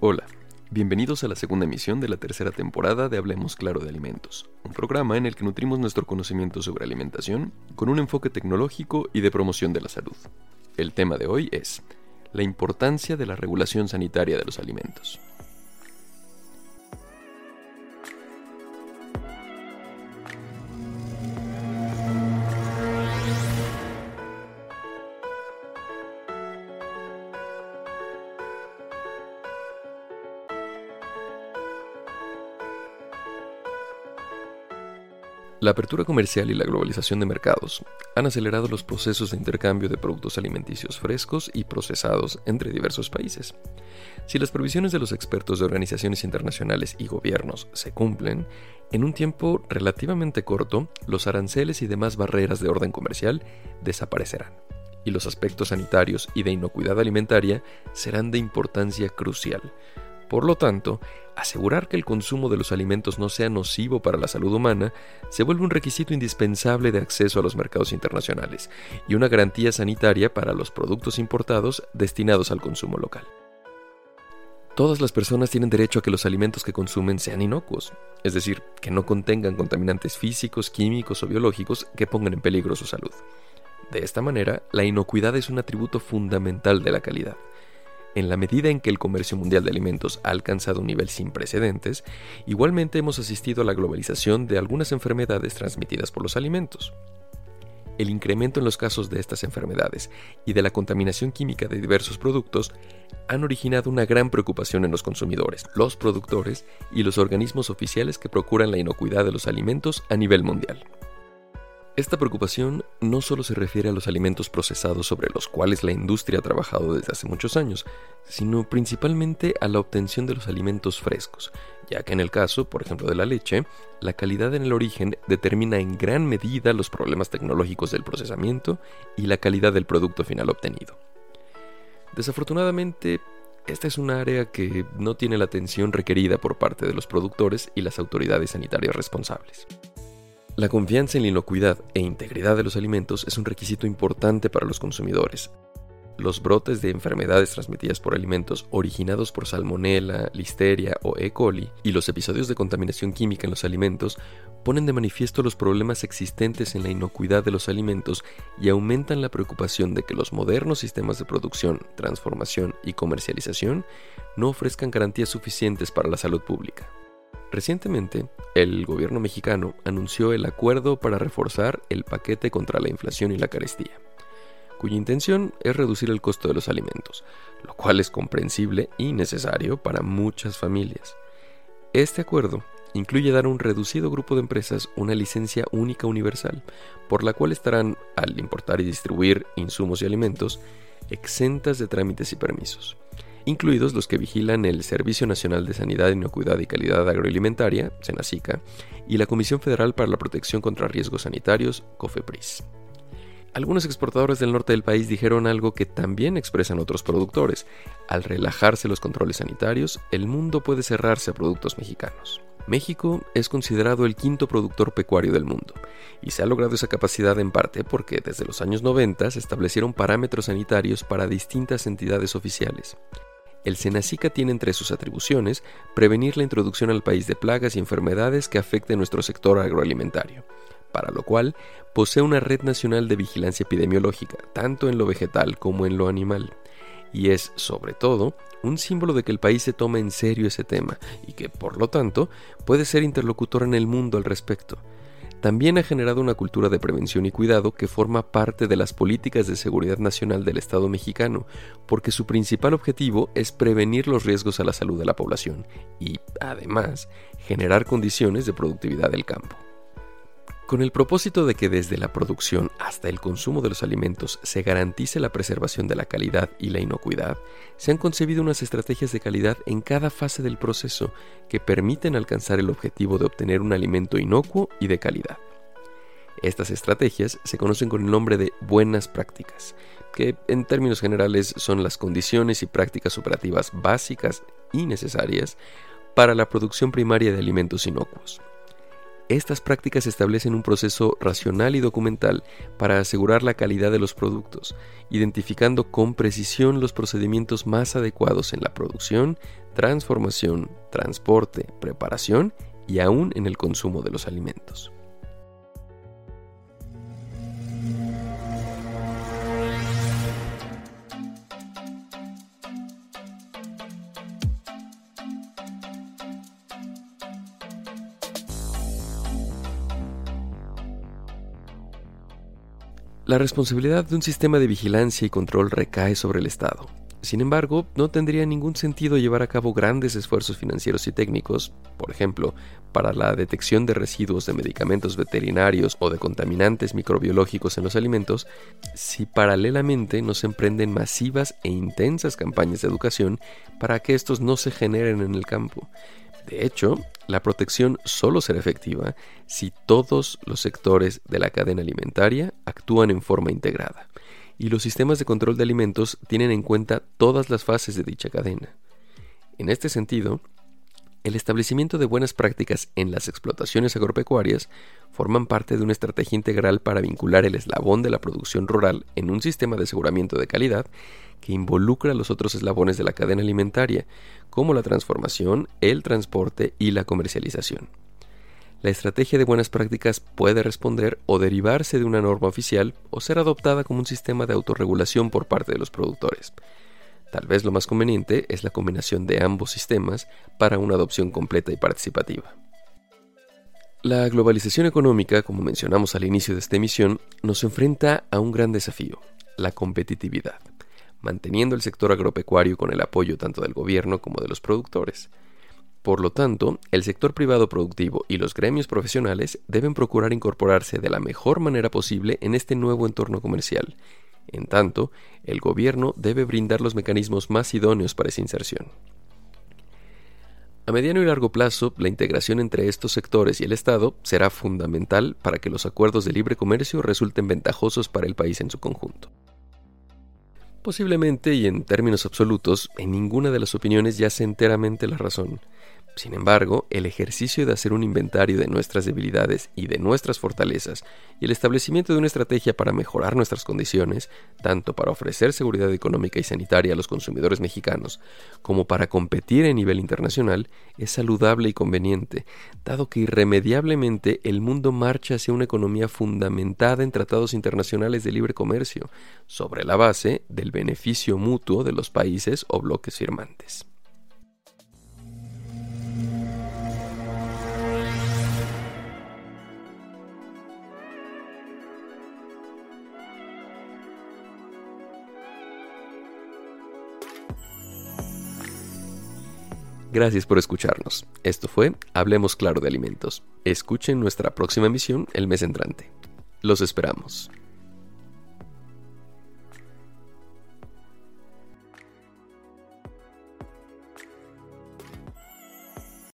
Hola, bienvenidos a la segunda emisión de la tercera temporada de Hablemos Claro de Alimentos, un programa en el que nutrimos nuestro conocimiento sobre alimentación con un enfoque tecnológico y de promoción de la salud. El tema de hoy es la importancia de la regulación sanitaria de los alimentos. La apertura comercial y la globalización de mercados han acelerado los procesos de intercambio de productos alimenticios frescos y procesados entre diversos países. Si las previsiones de los expertos de organizaciones internacionales y gobiernos se cumplen, en un tiempo relativamente corto, los aranceles y demás barreras de orden comercial desaparecerán, y los aspectos sanitarios y de inocuidad alimentaria serán de importancia crucial, por lo tanto, asegurar que el consumo de los alimentos no sea nocivo para la salud humana se vuelve un requisito indispensable de acceso a los mercados internacionales y una garantía sanitaria para los productos importados destinados al consumo local. Todas las personas tienen derecho a que los alimentos que consumen sean inocuos, es decir, que no contengan contaminantes físicos, químicos o biológicos que pongan en peligro su salud. De esta manera, la inocuidad es un atributo fundamental de la calidad en la medida en que el comercio mundial de alimentos ha alcanzado un nivel sin precedentes, igualmente hemos asistido a la globalización de algunas enfermedades transmitidas por los alimentos. El incremento en los casos de estas enfermedades y de la contaminación química de diversos productos han originado una gran preocupación en los consumidores, los productores y los organismos oficiales que procuran la inocuidad de los alimentos a nivel mundial. Esta preocupación no solo se refiere a los alimentos procesados sobre los cuales la industria ha trabajado desde hace muchos años, sino principalmente a la obtención de los alimentos frescos, ya que en el caso, por ejemplo, de la leche, la calidad en el origen determina en gran medida los problemas tecnológicos del procesamiento y la calidad del producto final obtenido. Desafortunadamente, esta es un área que no tiene la atención requerida por parte de los productores y las autoridades sanitarias responsables. La confianza en la inocuidad e integridad de los alimentos es un requisito importante para los consumidores. Los brotes de enfermedades transmitidas por alimentos originados por salmonella, listeria o E. coli y los episodios de contaminación química en los alimentos ponen de manifiesto los problemas existentes en la inocuidad de los alimentos y aumentan la preocupación de que los modernos sistemas de producción, transformación y comercialización no ofrezcan garantías suficientes para la salud pública. Recientemente, el gobierno mexicano anunció el acuerdo para reforzar el paquete contra la inflación y la carestía, cuya intención es reducir el costo de los alimentos, lo cual es comprensible y necesario para muchas familias. Este acuerdo incluye dar a un reducido grupo de empresas una licencia única universal, por la cual estarán, al importar y distribuir insumos y alimentos, exentas de trámites y permisos incluidos los que vigilan el Servicio Nacional de Sanidad, Inocuidad y Calidad Agroalimentaria, SENACICA, y la Comisión Federal para la Protección contra Riesgos Sanitarios, COFEPRIS. Algunos exportadores del norte del país dijeron algo que también expresan otros productores. Al relajarse los controles sanitarios, el mundo puede cerrarse a productos mexicanos. México es considerado el quinto productor pecuario del mundo, y se ha logrado esa capacidad en parte porque desde los años 90 se establecieron parámetros sanitarios para distintas entidades oficiales. El Senacica tiene entre sus atribuciones prevenir la introducción al país de plagas y enfermedades que afecten nuestro sector agroalimentario, para lo cual posee una red nacional de vigilancia epidemiológica, tanto en lo vegetal como en lo animal, y es, sobre todo, un símbolo de que el país se toma en serio ese tema y que, por lo tanto, puede ser interlocutor en el mundo al respecto también ha generado una cultura de prevención y cuidado que forma parte de las políticas de seguridad nacional del Estado mexicano, porque su principal objetivo es prevenir los riesgos a la salud de la población y, además, generar condiciones de productividad del campo. Con el propósito de que desde la producción hasta el consumo de los alimentos se garantice la preservación de la calidad y la inocuidad, se han concebido unas estrategias de calidad en cada fase del proceso que permiten alcanzar el objetivo de obtener un alimento inocuo y de calidad. Estas estrategias se conocen con el nombre de buenas prácticas, que en términos generales son las condiciones y prácticas operativas básicas y necesarias para la producción primaria de alimentos inocuos. Estas prácticas establecen un proceso racional y documental para asegurar la calidad de los productos, identificando con precisión los procedimientos más adecuados en la producción, transformación, transporte, preparación y aún en el consumo de los alimentos. La responsabilidad de un sistema de vigilancia y control recae sobre el Estado. Sin embargo, no tendría ningún sentido llevar a cabo grandes esfuerzos financieros y técnicos, por ejemplo, para la detección de residuos de medicamentos veterinarios o de contaminantes microbiológicos en los alimentos, si paralelamente no se emprenden masivas e intensas campañas de educación para que estos no se generen en el campo. De hecho, la protección solo será efectiva si todos los sectores de la cadena alimentaria actúan en forma integrada y los sistemas de control de alimentos tienen en cuenta todas las fases de dicha cadena. En este sentido, el establecimiento de buenas prácticas en las explotaciones agropecuarias forman parte de una estrategia integral para vincular el eslabón de la producción rural en un sistema de aseguramiento de calidad que involucra a los otros eslabones de la cadena alimentaria, como la transformación, el transporte y la comercialización. La estrategia de buenas prácticas puede responder o derivarse de una norma oficial o ser adoptada como un sistema de autorregulación por parte de los productores. Tal vez lo más conveniente es la combinación de ambos sistemas para una adopción completa y participativa. La globalización económica, como mencionamos al inicio de esta emisión, nos enfrenta a un gran desafío, la competitividad, manteniendo el sector agropecuario con el apoyo tanto del gobierno como de los productores. Por lo tanto, el sector privado productivo y los gremios profesionales deben procurar incorporarse de la mejor manera posible en este nuevo entorno comercial en tanto, el gobierno debe brindar los mecanismos más idóneos para esa inserción. A mediano y largo plazo, la integración entre estos sectores y el Estado será fundamental para que los acuerdos de libre comercio resulten ventajosos para el país en su conjunto. Posiblemente y en términos absolutos, en ninguna de las opiniones yace enteramente la razón, sin embargo, el ejercicio de hacer un inventario de nuestras debilidades y de nuestras fortalezas y el establecimiento de una estrategia para mejorar nuestras condiciones, tanto para ofrecer seguridad económica y sanitaria a los consumidores mexicanos como para competir a nivel internacional, es saludable y conveniente, dado que irremediablemente el mundo marcha hacia una economía fundamentada en tratados internacionales de libre comercio, sobre la base del beneficio mutuo de los países o bloques firmantes. Gracias por escucharnos. Esto fue Hablemos Claro de Alimentos. Escuchen nuestra próxima emisión el mes entrante. Los esperamos.